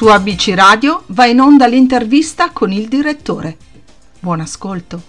Su ABC Radio va in onda l'intervista con il direttore. Buon ascolto.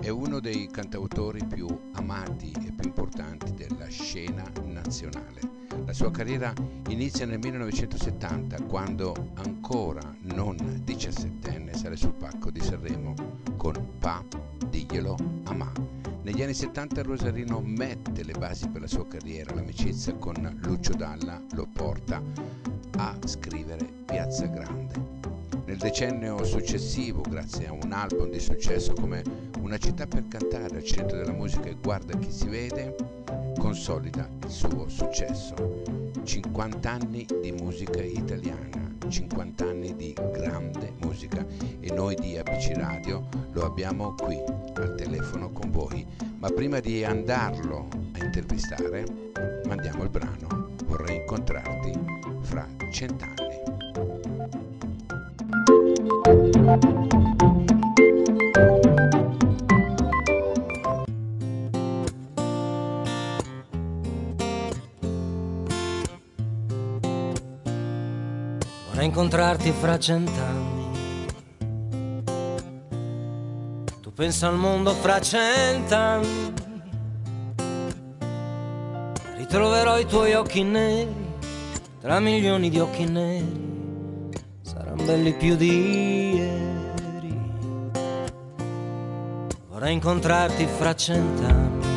È uno dei cantautori più amati e più importanti della scena nazionale. La sua carriera inizia nel 1970 quando ancora non diciassettenne sale sul palco di Sanremo con Pa, diglielo a Ma. Negli anni 70 Rosarino mette le basi per la sua carriera, l'amicizia con Lucio Dalla lo porta a scrivere Piazza Grande. Nel decennio successivo, grazie a un album di successo come Una città per cantare al centro della musica e Guarda chi si vede, consolida il suo successo. 50 anni di musica italiana, 50 anni di grande musica e noi di ABC Radio lo abbiamo qui al telefono con voi. Ma prima di andarlo a intervistare, mandiamo il brano Vorrei incontrarti fra cent'anni. Incontrarti fra cent'anni. Tu pensa al mondo fra cent'anni. Ritroverò i tuoi occhi neri tra milioni di occhi neri. Saranno belli più di ieri. Vorrei incontrarti fra cent'anni.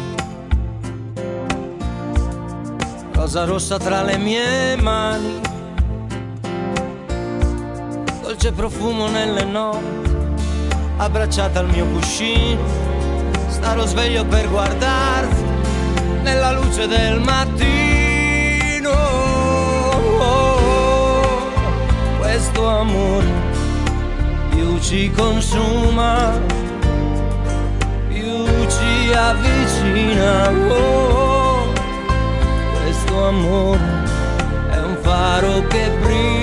Rosa rossa tra le mie mani dolce profumo nelle notti, abbracciata al mio cuscino, starò sveglio per guardarti nella luce del mattino. Questo amore più ci consuma, più ci avvicina. Questo amore è un faro che brilla.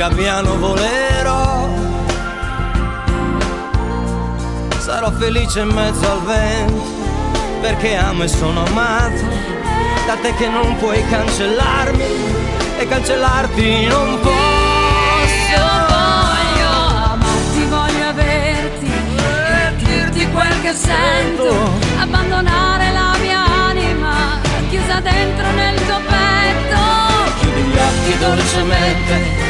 Gabbiano volerò. Sarò felice in mezzo al vento, perché amo e sono amato. Da te che non puoi cancellarmi e cancellarti non Io posso. voglio amarti, voglio averti e dirti quel che sento, abbandonare la mia anima chiusa dentro nel tuo petto. Chiudi gli occhi dolcemente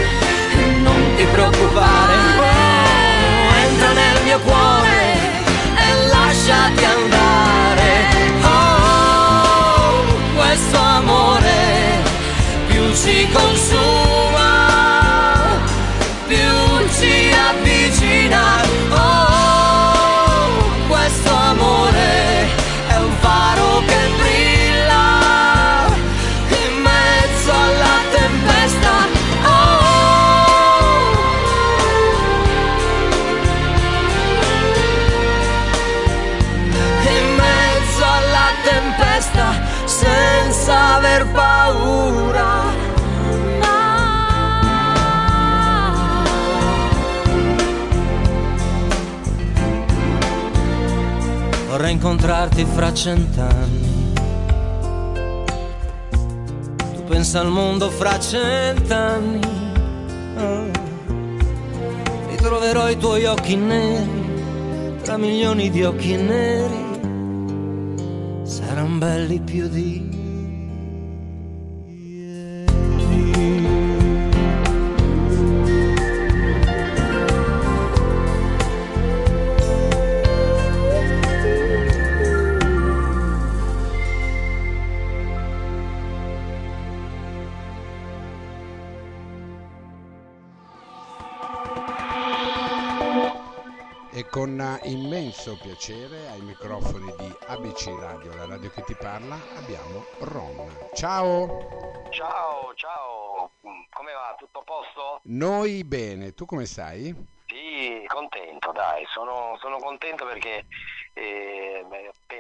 ti preoccupare. Oh, entra nel mio cuore e lasciati andare. Oh, questo amore più ci consuma, più ci avvicina. Incontrarti fra cent'anni. Tu pensa al mondo fra cent'anni. Ah. Ritroverò i tuoi occhi neri tra milioni di occhi neri. Saranno belli più di piacere ai microfoni di ABC Radio, la radio che ti parla, abbiamo Ron. Ciao! Ciao, ciao, come va? Tutto a posto? Noi bene, tu come stai? Sì, contento, dai, sono, sono contento perché eh,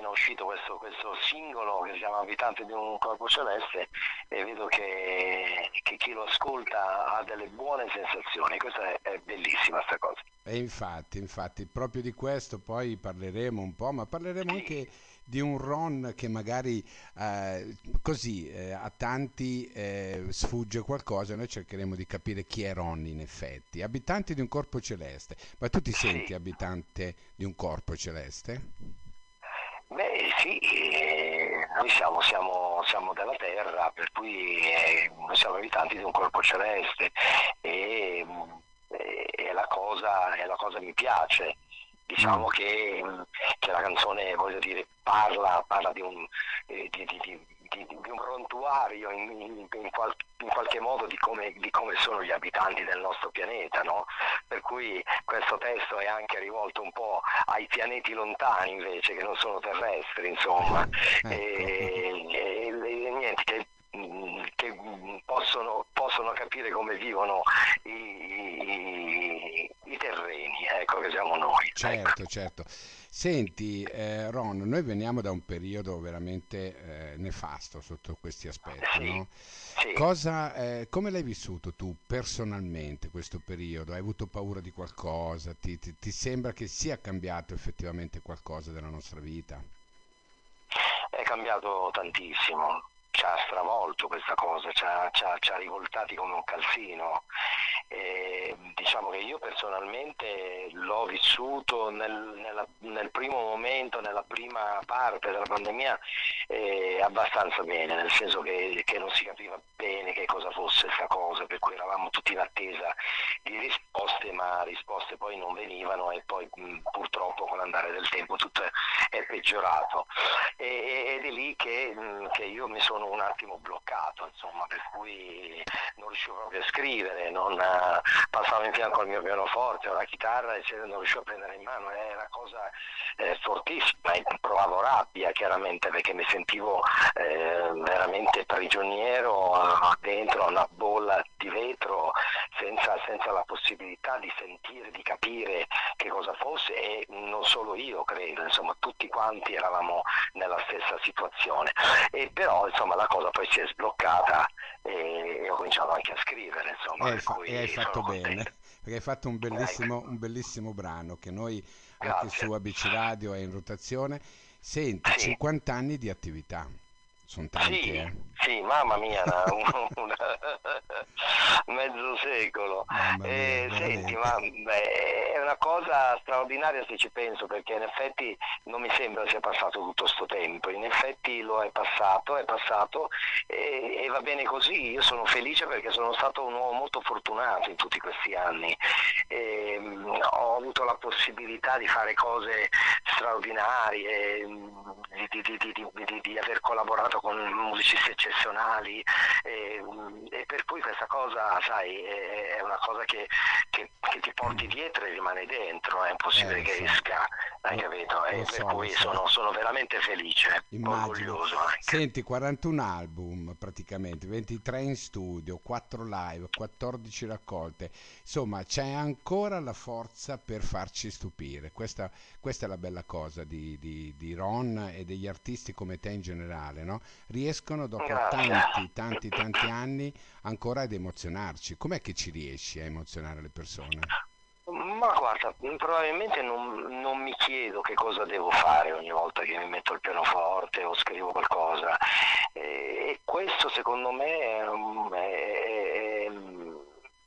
appena uscito questo, questo, singolo che si chiama Abitante di un corpo celeste e vedo che, che chi lo ascolta ha delle buone sensazioni, questa è, è bellissima questa cosa. E infatti, infatti, proprio di questo poi parleremo un po', ma parleremo Sì. anche di un Ron che magari eh, così eh, a tanti eh, sfugge qualcosa, noi cercheremo di capire chi è Ron in effetti. Abitanti di un corpo celeste, ma tu ti Sì. senti abitante di un corpo celeste? Beh sì, eh, noi siamo, siamo- siamo della Terra, per cui eh, noi siamo abitanti di un corpo celeste e, mm, e la, cosa, la cosa mi piace. Diciamo Mm. che, che la canzone voglio dire, parla, parla di, un, eh, di- di- di- di- un prontuario in, in- in qual- in qualche modo di come, di come sono gli abitanti del nostro pianeta, no? Per cui questo testo è anche rivolto un po' ai pianeti lontani invece, che non sono terrestri, insomma. Ecco. E, e- e niente, che, che, possono, possono capire come vivono i, i- i terreni, ecco che siamo noi. Ecco. Certo, certo. Senti, eh, Ron, noi veniamo da un periodo veramente eh, nefasto sotto questi aspetti, Sì, no? sì. Cosa, eh, come l'hai vissuto tu personalmente questo periodo? Hai avuto paura di qualcosa? Ti, ti- ti sembra che sia cambiato effettivamente qualcosa della nostra vita? È cambiato tantissimo, ci ha stravolto questa cosa, ci ha, ci ha- ci ha rivoltati come un calzino. E diciamo che io personalmente l'ho vissuto nel, nella- nel primo momento, nella prima parte della pandemia, eh, abbastanza bene, nel senso che, che non si capiva bene che cosa fosse questa cosa, per cui eravamo tutti in attesa di risposte, ma risposte poi non venivano e poi purtroppo con l'andare del tempo tutto è, peggiorato. E- ed è lì che, che io mi sono un attimo bloccato, insomma, per cui non riuscivo proprio a scrivere, non, eh, passavo in fianco al mio pianoforte o alla chitarra e non riuscivo a prendere in mano, è una cosa eh, fortissima, e provavo rabbia chiaramente perché mi sentivo eh, veramente prigioniero eh, dentro una bolla di vetro senza, senza la possibilità di sentire, di capire che cosa fosse e non solo io credo, insomma tutti quanti eravamo nella stessa situazione e però insomma la cosa poi si è sbloccata e ho cominciato anche a scrivere insomma E fa- e hai fatto contento. bene, perché hai fatto un bellissimo, un bellissimo brano che noi anche Grazie. su ABC Radio è in rotazione. Senti, Sì. 50 anni di attività, sono tanti, Sì, eh? Sì, mamma mia, una- una- mezzo secolo. Mamma mia, Eh, senti, ma beh, è una cosa straordinaria se ci penso, perché in effetti non mi sembra sia passato tutto sto tempo, in effetti lo è passato, è passato e, e va bene così, io sono felice perché sono stato un uomo molto fortunato in tutti questi anni, Ehm, ho avuto la possibilità di fare cose straordinarie, di, di- di- di- di- di aver collaborato con musicisti eccezionali e, mm, e per cui questa cosa, sai, è, è una cosa che, che- che ti porti dietro e rimane dentro, è impossibile Eh, che sì. esca, hai Lo- capito? E per so, cui so. sono, sono veramente felice, Immagino. orgoglioso anche. Senti, 41 album praticamente, 23 in studio, 4 live, 14 raccolte. Insomma, c'è ancora la forza per farci stupire. Questa, questa è la bella cosa di, di- di Ron e degli artisti come te in generale, no? Riescono dopo Grazie. tanti, tanti, tanti anni ancora ad emozionarci. Com'è che ci riesci a emozionare le persone? Ma guarda, probabilmente non, non mi chiedo che cosa devo fare ogni volta che mi metto al pianoforte o scrivo qualcosa. E, questo secondo me è, è-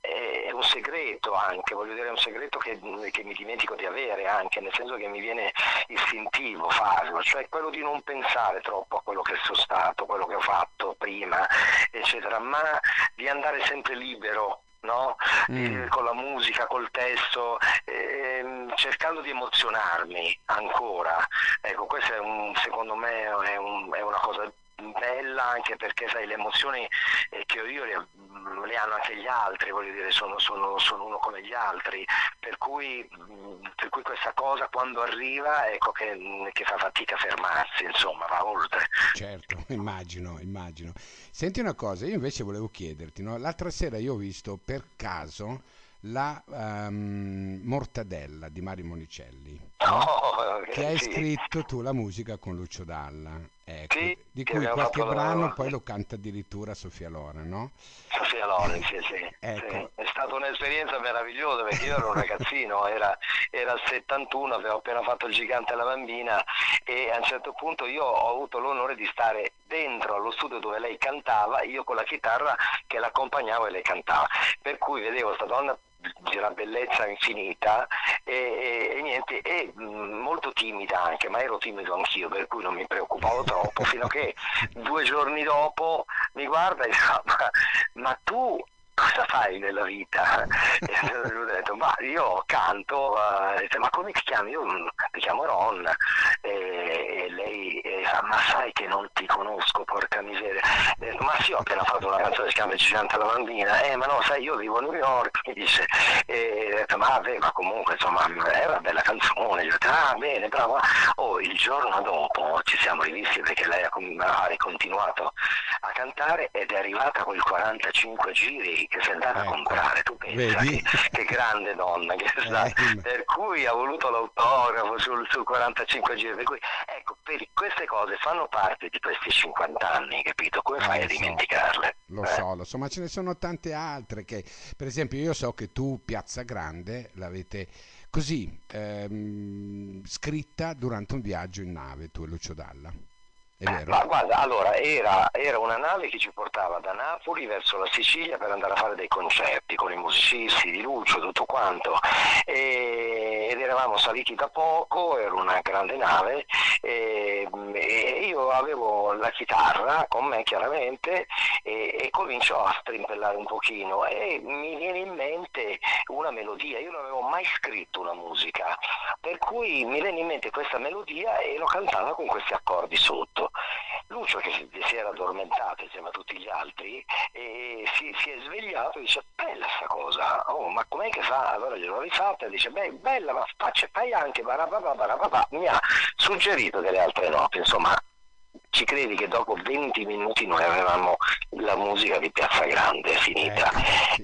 è- è un segreto anche, voglio dire, è un segreto che, che mi dimentico di avere anche, nel senso che mi viene istintivo farlo, cioè quello di non pensare troppo a quello che sono stato, quello che ho fatto prima, eccetera, ma di andare sempre libero. No? Mm. Eh, con la musica, col testo, ehm, cercando di emozionarmi ancora. Ecco, questo è un, secondo me è, un- è una cosa bella anche perché sai, le emozioni eh, che ho io le, le hanno anche gli altri, voglio dire, sono, sono, sono uno come gli altri, per cui, per cui, questa cosa quando arriva ecco che, che, fa fatica a fermarsi, insomma, va oltre. Certo, immagino, immagino. Senti una cosa, io invece volevo chiederti, no? l'altra sera io ho visto per caso la um, Mortadella di Mario Monicelli, oh, che hai sì. scritto tu la musica con Lucio Dalla, ecco, sì, di cui qualche brano la... poi lo canta addirittura Sofia Loren, no? Sofia Loren, sì, sì, ecco. sì. È stata un'esperienza meravigliosa perché io ero un ragazzino, era, era il 71, avevo appena fatto il gigante alla bambina e a un certo punto io ho avuto l'onore di stare dentro allo studio dove lei cantava, io con la chitarra che l'accompagnavo e lei cantava. Per cui vedevo questa donna di una bellezza infinita e, e, niente, e mh, molto timida anche, ma ero timido anch'io, per cui non mi preoccupavo troppo, fino a che due giorni dopo mi guarda e dice, ma, ma tu cosa fai nella vita? E ho detto, ma io canto, detto, ma come ti chiami? Io mi chiamo Ron e, ma sai che non ti conosco, porca miseria. Detto, ma sì, ho appena fatto una canzone che si chiama Gigante alla bambina, eh ma no, sai, io vivo a New York, mi dice, e ho detto, ma, ma comunque insomma è una bella canzone, io ho detto, ah bene, bravo. Oh, il giorno dopo ci siamo rivisti perché lei ha, continuato a cantare ed è arrivata con i 45 giri che si è andata ecco. a comprare, tu pensa che, che, grande donna che è stata, eh, per cui ha voluto l'autografo sul, sul 45 giri, per cui per queste cose fanno parte di questi 50 anni, capito? Come fai eh, a dimenticarle? Lo eh? so, lo so, ma ce ne sono tante altre che, per esempio, io so che tu Piazza Grande l'avete così ehm, scritta durante un viaggio in nave, tu e Lucio Dalla. È vero? Ma guarda, allora era, era, una nave che ci portava da Napoli verso la Sicilia per andare a fare dei concerti con i musicisti di Lucio, tutto quanto. E, ed eravamo saliti da poco, era una grande nave e, e io avevo la chitarra con me chiaramente e, e comincio a strimpellare un pochino e mi viene in mente una melodia, io non avevo mai scritto una musica, per cui mi viene in mente questa melodia e l'ho cantata con questi accordi sotto. Lucio che si era addormentato insieme a tutti gli altri e si, si è svegliato e dice bella sta cosa, oh, ma com'è che fa? Allora gliel'ho rifatta e dice beh bella ma faccia fai anche mi ha suggerito delle altre note, insomma ci credi che dopo 20 minuti noi avevamo la musica di Piazza Grande finita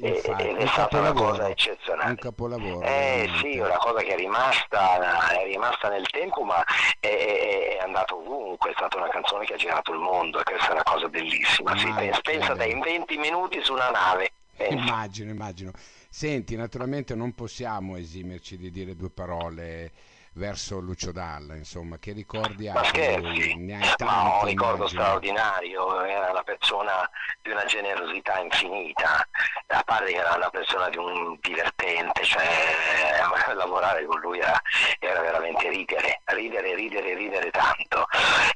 eh, infatti, ed è stata una cosa eccezionale. Un capolavoro. Eh sì, una cosa che è rimasta, è rimasta nel tempo ma è, è andata ovunque, è stata una canzone che ha girato il mondo e questa è una cosa bellissima. Sì, pensa, pensa dai, in 20 minuti su una nave. Pensa. Immagino, immagino. Senti, naturalmente non possiamo esimerci di dire due parole verso Lucio Dalla, insomma, che ricordi hai? Ma scherzi, ne hai tanti, ma ho un ricordo immagino. straordinario, era una persona di una generosità infinita, a parte che era una persona di un divertente, cioè lavorare con lui era, era veramente ridere, ridere, ridere, ridere tanto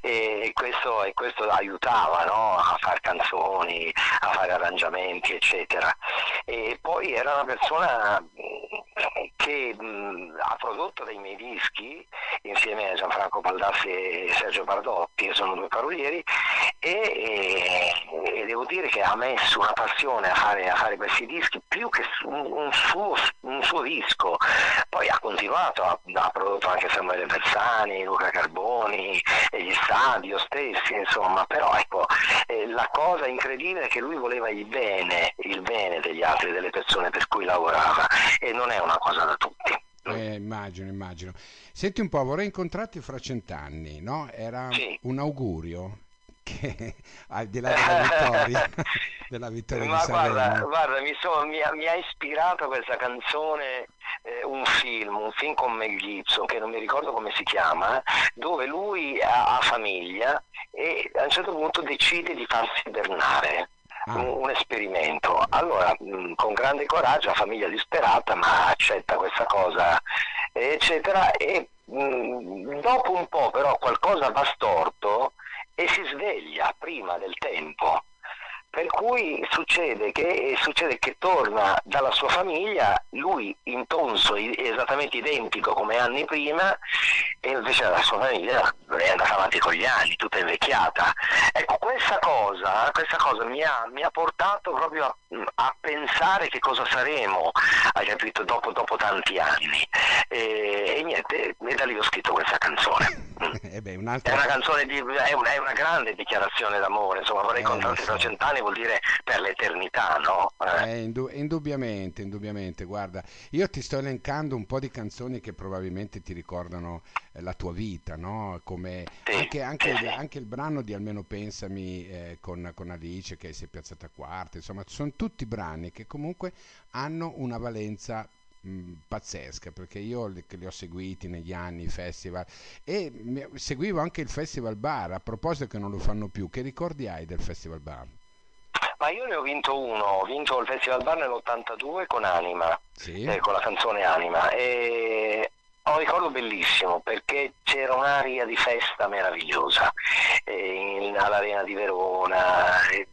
e questo, e questo aiutava no? a fare canzoni, a fare arrangiamenti, eccetera. E poi era una persona che ha prodotto dei miei dischi insieme a Gianfranco Baldassi e Sergio Bardotti, sono due parolieri, e, e, e, devo dire che ha messo una passione a fare, a fare questi dischi più che un, un, suo, un, suo, disco. Poi ha continuato, ha, ha prodotto anche Samuele Bersani, Luca Carboni, gli Stadio stessi, insomma, però ecco, eh, la cosa incredibile è che lui voleva il bene, il bene degli altri, delle persone per cui lavorava e non è una cosa da tutti. Eh, immagino, immagino. Senti un po', vorrei incontrarti fra cent'anni, no? Era sì. un augurio che al di là della vittoria, della vittoria Ma di guarda, guarda mi, so, mi, ha, mi, ha, ispirato questa canzone eh, un film, un film con Mel Gibson che non mi ricordo come si chiama, dove lui ha, ha famiglia e a un certo punto decide di farsi ibernare ah. un, esperimento. Allora, mm, con grande coraggio, la famiglia disperata, ma accetta questa cosa, eccetera, e mm, dopo un po' però qualcosa va storto e si sveglia prima del tempo. Per cui succede che, succede che, torna dalla sua famiglia, lui intonso, esattamente identico come anni prima, e invece la sua famiglia è andata avanti con gli anni, tutta invecchiata. Ecco, questa cosa, questa cosa mi, ha, mi ha portato proprio a, a, pensare che cosa saremo, hai capito, dopo, dopo tanti anni. E, e, niente, e da lì ho scritto questa canzone. eh beh, è una canzone di, è, una, è, una, grande dichiarazione d'amore, insomma vorrei eh, incontrarti tra so. cent'anni vuol dire per l'eternità, no? Eh. eh indu- indubbiamente, indubbiamente, guarda, io ti sto elencando un po' di canzoni che probabilmente ti ricordano eh, la tua vita, no? Come sì, anche, anche, sì, anche, il brano di Almeno Pensami eh, con, con, Alice che si è piazzata quarta, insomma sono tutti brani che comunque hanno una valenza mh, pazzesca perché io li, li, ho seguiti negli anni, i festival e mi, seguivo anche il Festival Bar, a proposito che non lo fanno più, che ricordi hai del Festival Bar? Ma io ne ho vinto uno, ho vinto il Festival Bar nell'82 con Anima, sì. eh, con la canzone Anima e ho un ricordo bellissimo perché c'era un'aria di festa meravigliosa eh, in, all'Arena di Verona, e poi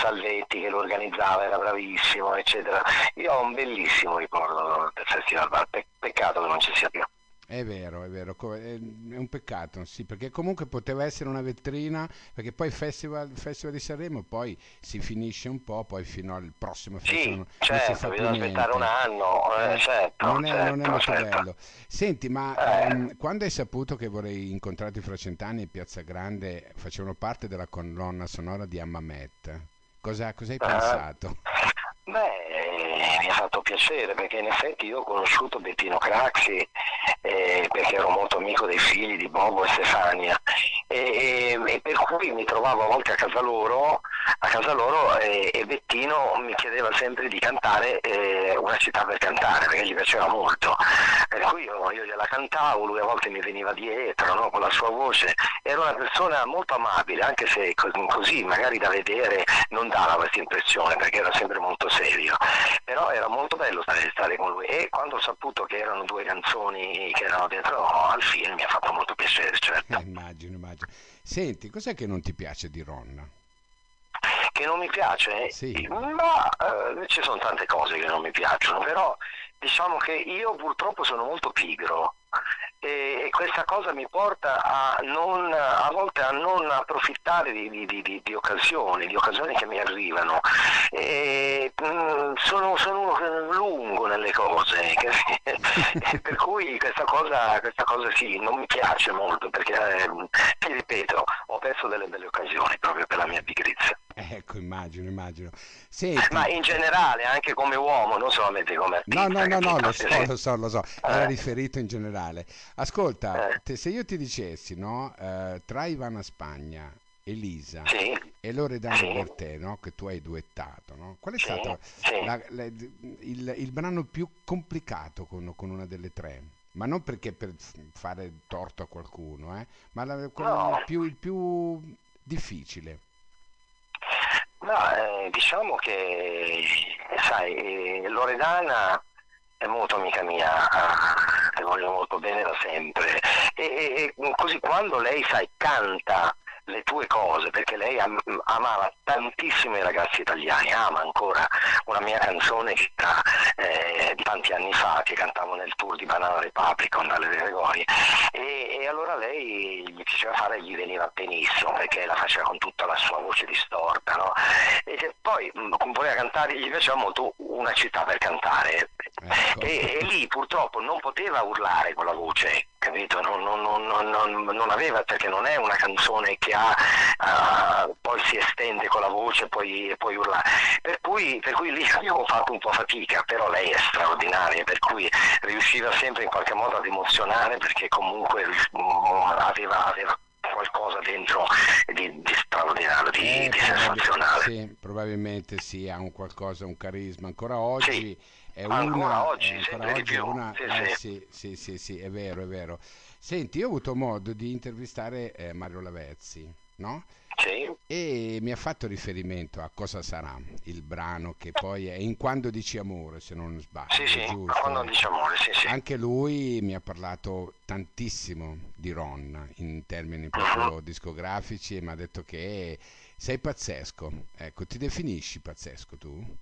Salvetti che lo organizzava era bravissimo, eccetera. Io ho un bellissimo ricordo del Festival Bar, Pe- peccato che non ci sia più. È vero, è vero, è un peccato, sì, perché comunque poteva essere una vetrina, perché poi il festival, festival di Sanremo poi si finisce un po', poi fino al prossimo festival sì, certo, bisogna aspettare un anno, eh, certo, non, è, certo, non è molto certo. bello. Senti, ma eh. ehm, quando hai saputo che vorrei incontrarti fra cent'anni in Piazza Grande, facevano parte della colonna sonora di Ammamet, cosa, cosa hai eh. pensato? Beh, mi ha fatto piacere perché in effetti io ho conosciuto Bettino Craxi eh, perché ero molto amico dei figli di Bobo e Stefania e, e, e, per cui mi trovavo a volte a casa loro, a casa loro e, e, Bettino mi chiedeva sempre di cantare eh, una città per cantare perché gli piaceva molto. Per cui io, io gliela cantavo, lui a volte mi veniva dietro no, con la sua voce. Era una persona molto amabile anche se così magari da vedere non dava questa impressione perché era sempre molto serio. Però era molto bello stare, stare con lui. E quando ho saputo che erano due canzoni che erano dentro al film mi ha fatto molto piacere certo. Eh, immagino immagino Senti, cos'è che non ti piace di Ron? Che non mi piace? Sì. Ma eh, ci sono tante cose che non mi piacciono, però diciamo che io purtroppo sono molto pigro e, questa cosa mi porta a, non, a volte a non approfittare di, di, di, di occasioni, di occasioni che mi arrivano. E, mh, mm, sono, sono, lungo nelle cose, per cui questa cosa, questa cosa sì, non mi piace molto perché, eh, ti ripeto, ho perso delle belle occasioni proprio per la mia pigrizia. Ecco, immagino, immagino. Senti, Ma in generale, anche come uomo, non solamente come artista. No, no, no, no lo so, lo so, lo so, era eh. riferito in generale. Ascolta, eh. te, se io ti dicessi, no, eh, tra Ivana Spagna, Elisa sì. e Loredana sì. Bertè, no, che tu hai duettato, no? qual è sì. stato la, la, il, il, brano più complicato con, con, una delle tre? Ma non perché per fare torto a qualcuno, eh, ma la, no. più, il più difficile. No, eh, diciamo che, sai, eh, Loredana è molto amica mia, le voglio molto bene da sempre. E, e, così quando lei, sai, canta le tue cose, perché lei am- amava i ragazzi italiani, ama ancora una mia canzone che era eh, di tanti anni fa, che cantavo nel tour di Banana Republic con Dalle Gregori, e, e, allora lei gli piaceva fare e gli veniva benissimo, perché la faceva con tutta la sua voce distorta, no? E poi mh, voleva cantare, gli piaceva molto una città per cantare, ecco. e, e lì purtroppo non poteva urlare con la voce, capito? Non, non, non, non, aveva perché non è una canzone che ha, uh, poi si estende con la voce e poi, poi urla. Per cui, per cui, lì abbiamo fatto un po' fatica, però lei è straordinaria, per cui riusciva sempre in qualche modo ad emozionare perché comunque uh, aveva, aveva qualcosa dentro di, di straordinario, di, eh, di sensazionale. Sì, probabilmente sì, ha un qualcosa, un carisma. Ancora oggi sì, è ancora una, oggi, ancora oggi è una, sì, eh, sì. sì, sì, sì, è vero, è vero. Senti, io ho avuto modo di intervistare eh, Mario Lavezzi, no? Sì. E mi ha fatto riferimento a cosa sarà il brano che poi è in quando dici amore, se non sbaglio. Sì, sì, giusto? quando dici amore, sì, sì. Anche lui mi ha parlato tantissimo di Ron in termini proprio uh-huh. discografici e mi ha detto che sei pazzesco. Ecco, ti definisci pazzesco tu?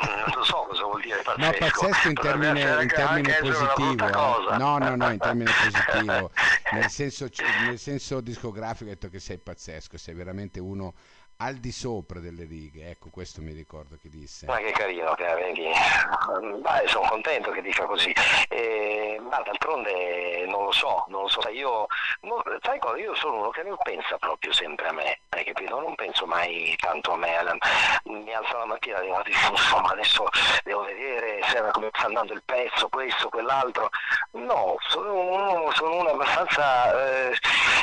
No, non so cosa vuol dire pazzesco. No, pazzesco in termine, in termine positivo. Eh. No, no, no, in termine positivo. nel, senso, nel senso discografico hai detto che sei pazzesco, sei veramente uno al di sopra delle righe, ecco questo mi ricordo che disse. Ma che carino che vedi, Beh, sono contento che dica così, e, ma d'altronde non lo so, non lo so, io, non, sai cosa, io sono uno che non pensa proprio sempre a me, hai capito? Non penso mai tanto a me, mi alzo la mattina e dico insomma adesso devo vedere se, come sta andando il pezzo, questo, quell'altro, no, sono uno, sono uno abbastanza eh,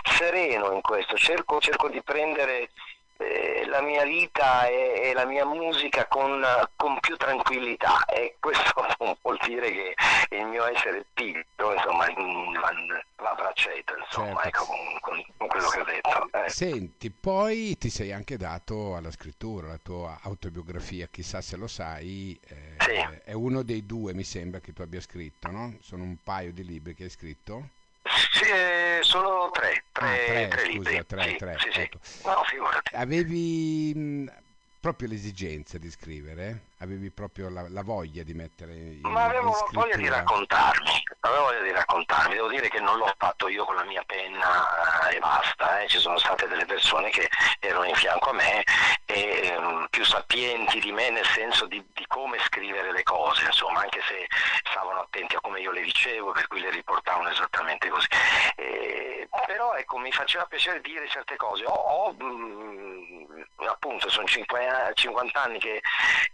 sereno in questo, cerco, cerco di prendere eh, la mia vita e, e, la mia musica con, con, più tranquillità e questo vuol dire che il mio essere pigro insomma va, a braccetto insomma certo. ecco, con, con, quello che ho detto eh. senti poi ti sei anche dato alla scrittura la tua autobiografia chissà se lo sai eh, sì. è uno dei due mi sembra che tu abbia scritto no? sono un paio di libri che hai scritto sì, eh, sono tre, tre, ah, tre, tre scusa, libri. Tre, sì, tre, sì, ecco. sì. No, figurati. Avevi mh, proprio l'esigenza di scrivere? Avevi proprio la, la voglia di mettere in Ma avevo in voglia di raccontarmi, avevo voglia di raccontarmi, devo dire che non l'ho fatto io con la mia penna eh, e basta, eh. ci sono state delle persone che erano in fianco a me e um, più sapienti di me nel senso di, di, come scrivere le cose, insomma, anche se stavano attenti a come io le dicevo, per cui le riportavano esattamente così. E, però ecco, mi faceva piacere dire certe cose. Ho, ho mh, appunto, sono 50 anni che,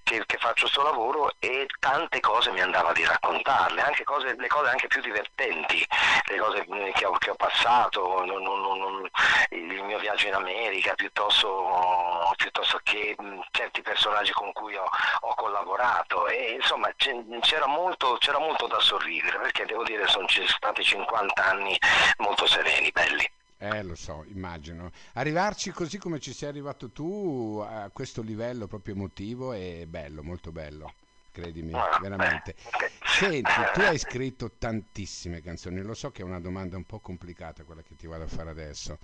che, che faccio questo lavoro e tante cose mi andava di raccontarle, anche cose, le cose anche più divertenti, le cose che ho, che ho passato, non, non, non, il mio viaggio in America piuttosto, piuttosto che certi personaggi con cui ho, ho collaborato e insomma c'era molto, c'era molto da sorridere perché devo dire sono stati 50 anni molto sereni, belli. Eh, lo so, immagino. Arrivarci così come ci sei arrivato tu a questo livello proprio emotivo è bello, molto bello, credimi, veramente. Senti, tu hai scritto tantissime canzoni, lo so che è una domanda un po' complicata quella che ti vado a fare adesso.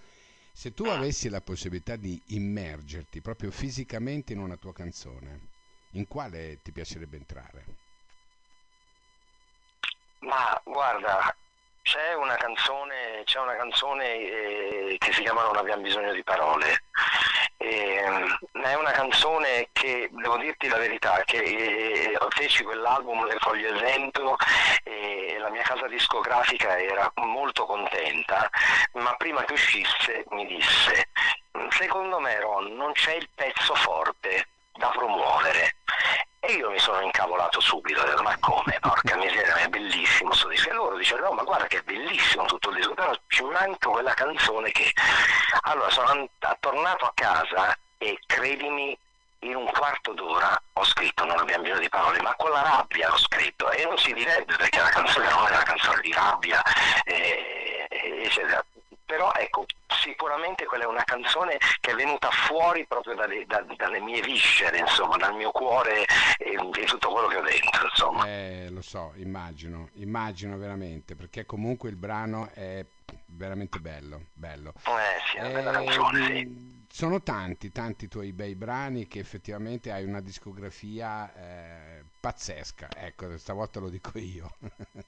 Se tu avessi la possibilità di immergerti proprio fisicamente in una tua canzone, in quale ti piacerebbe entrare? Ma guarda, c'è una canzone, c'è una canzone eh, che si chiama Non abbiamo bisogno di parole. Eh, è una canzone che, devo dirti la verità, che eh, feci quell'album del Foglio Esento e la mia casa discografica era molto contenta, ma prima che uscisse mi disse, secondo me Ron non c'è il pezzo forte da promuovere e io mi sono incavolato subito, ho detto ma come, porca miseria, è bellissimo sto disco. E loro dicevano no ma guarda che è bellissimo tutto il disco, però ci manca quella canzone che... Allora sono tornato a casa e credimi in un quarto d'ora ho scritto, non abbiamo bisogno di parole, ma con la rabbia ho scritto e non si direbbe perché la canzone non è una canzone di rabbia, eh, eccetera però ecco, sicuramente quella è una canzone che è venuta fuori proprio dalle, da, dalle mie viscere, insomma, dal mio cuore e, e, tutto quello che ho dentro, insomma. Eh, lo so, immagino, immagino veramente, perché comunque il brano è veramente bello, bello. Eh sì, è una bella eh, canzone, sì sono tanti, tanti tuoi bei brani che effettivamente hai una discografia eh, pazzesca. Ecco, stavolta lo dico io.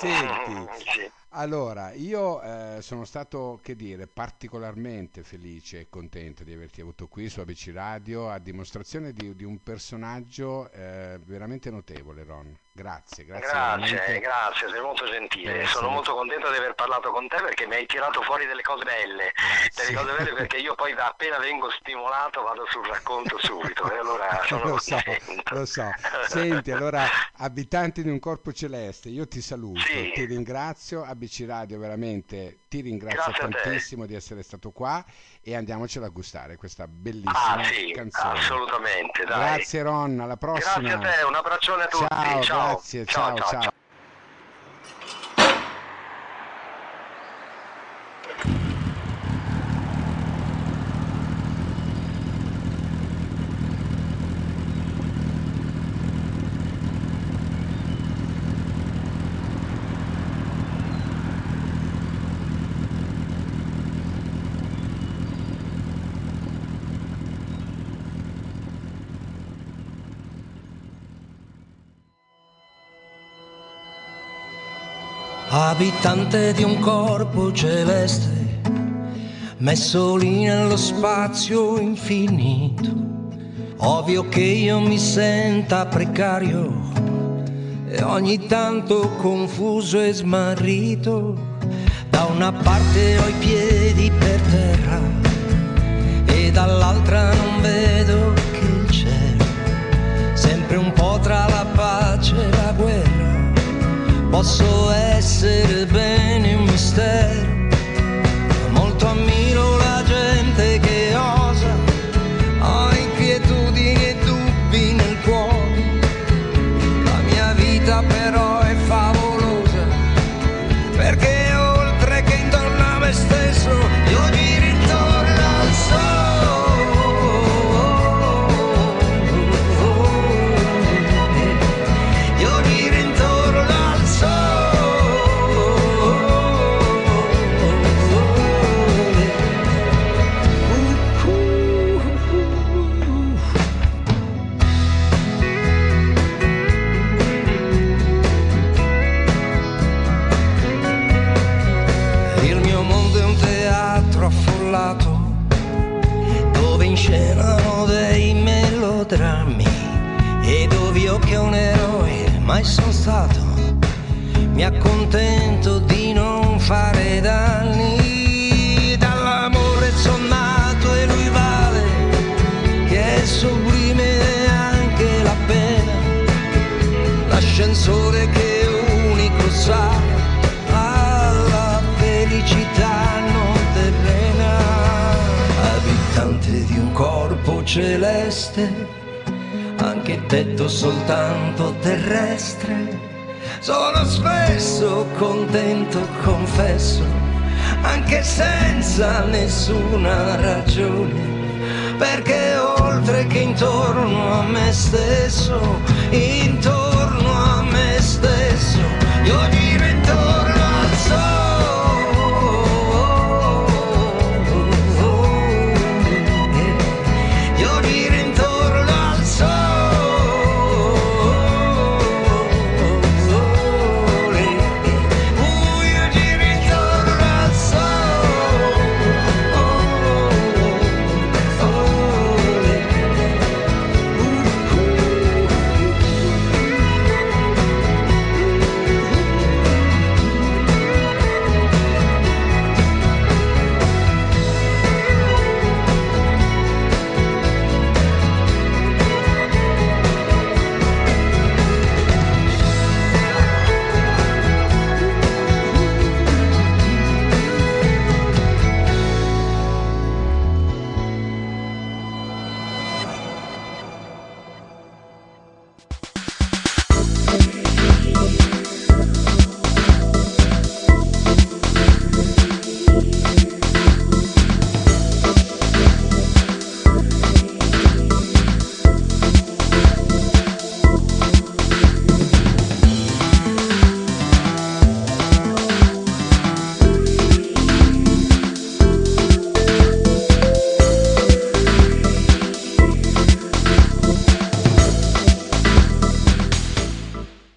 Senti, mm, sì. Allora, io eh, sono stato, che dire, particolarmente felice e contento di averti avuto qui su ABC Radio a dimostrazione di, di un personaggio eh, veramente notevole, Ron. Grazie, grazie. Grazie, grazie, sei molto gentile. Sono molto contento di aver parlato con te perché mi hai tirato fuori delle cose belle. Grazie. Delle cose belle perché io poi appena vengo stimolato vado sul racconto subito. E allora sono lo so, lo so. Senti, allora, abitanti di un corpo celeste, io ti saluto, sì. ti ringrazio. ABC Radio veramente ti ringrazio grazie tantissimo di essere stato qua e andiamocela a gustare questa bellissima ah, sì, canzone. Assolutamente, dai. Grazie Ron, alla prossima. Grazie a te, un abbraccione a tutti. Ciao, ciao. grazie, ciao. ciao. ciao. ciao. Abitante di un corpo celeste, messo lì nello spazio infinito. Ovvio che io mi senta precario e ogni tanto confuso e smarrito. Da una parte ho i piedi per terra e dall'altra non vedo che il cielo, sempre un po' tra la pace e la guerra Posso essere bene un mistero, molto ammiro anche banchettetto soltanto terrestre. Sono spesso contento, confesso, anche senza nessuna ragione, perché oltre che intorno a me stesso, intorno a me stesso, io divento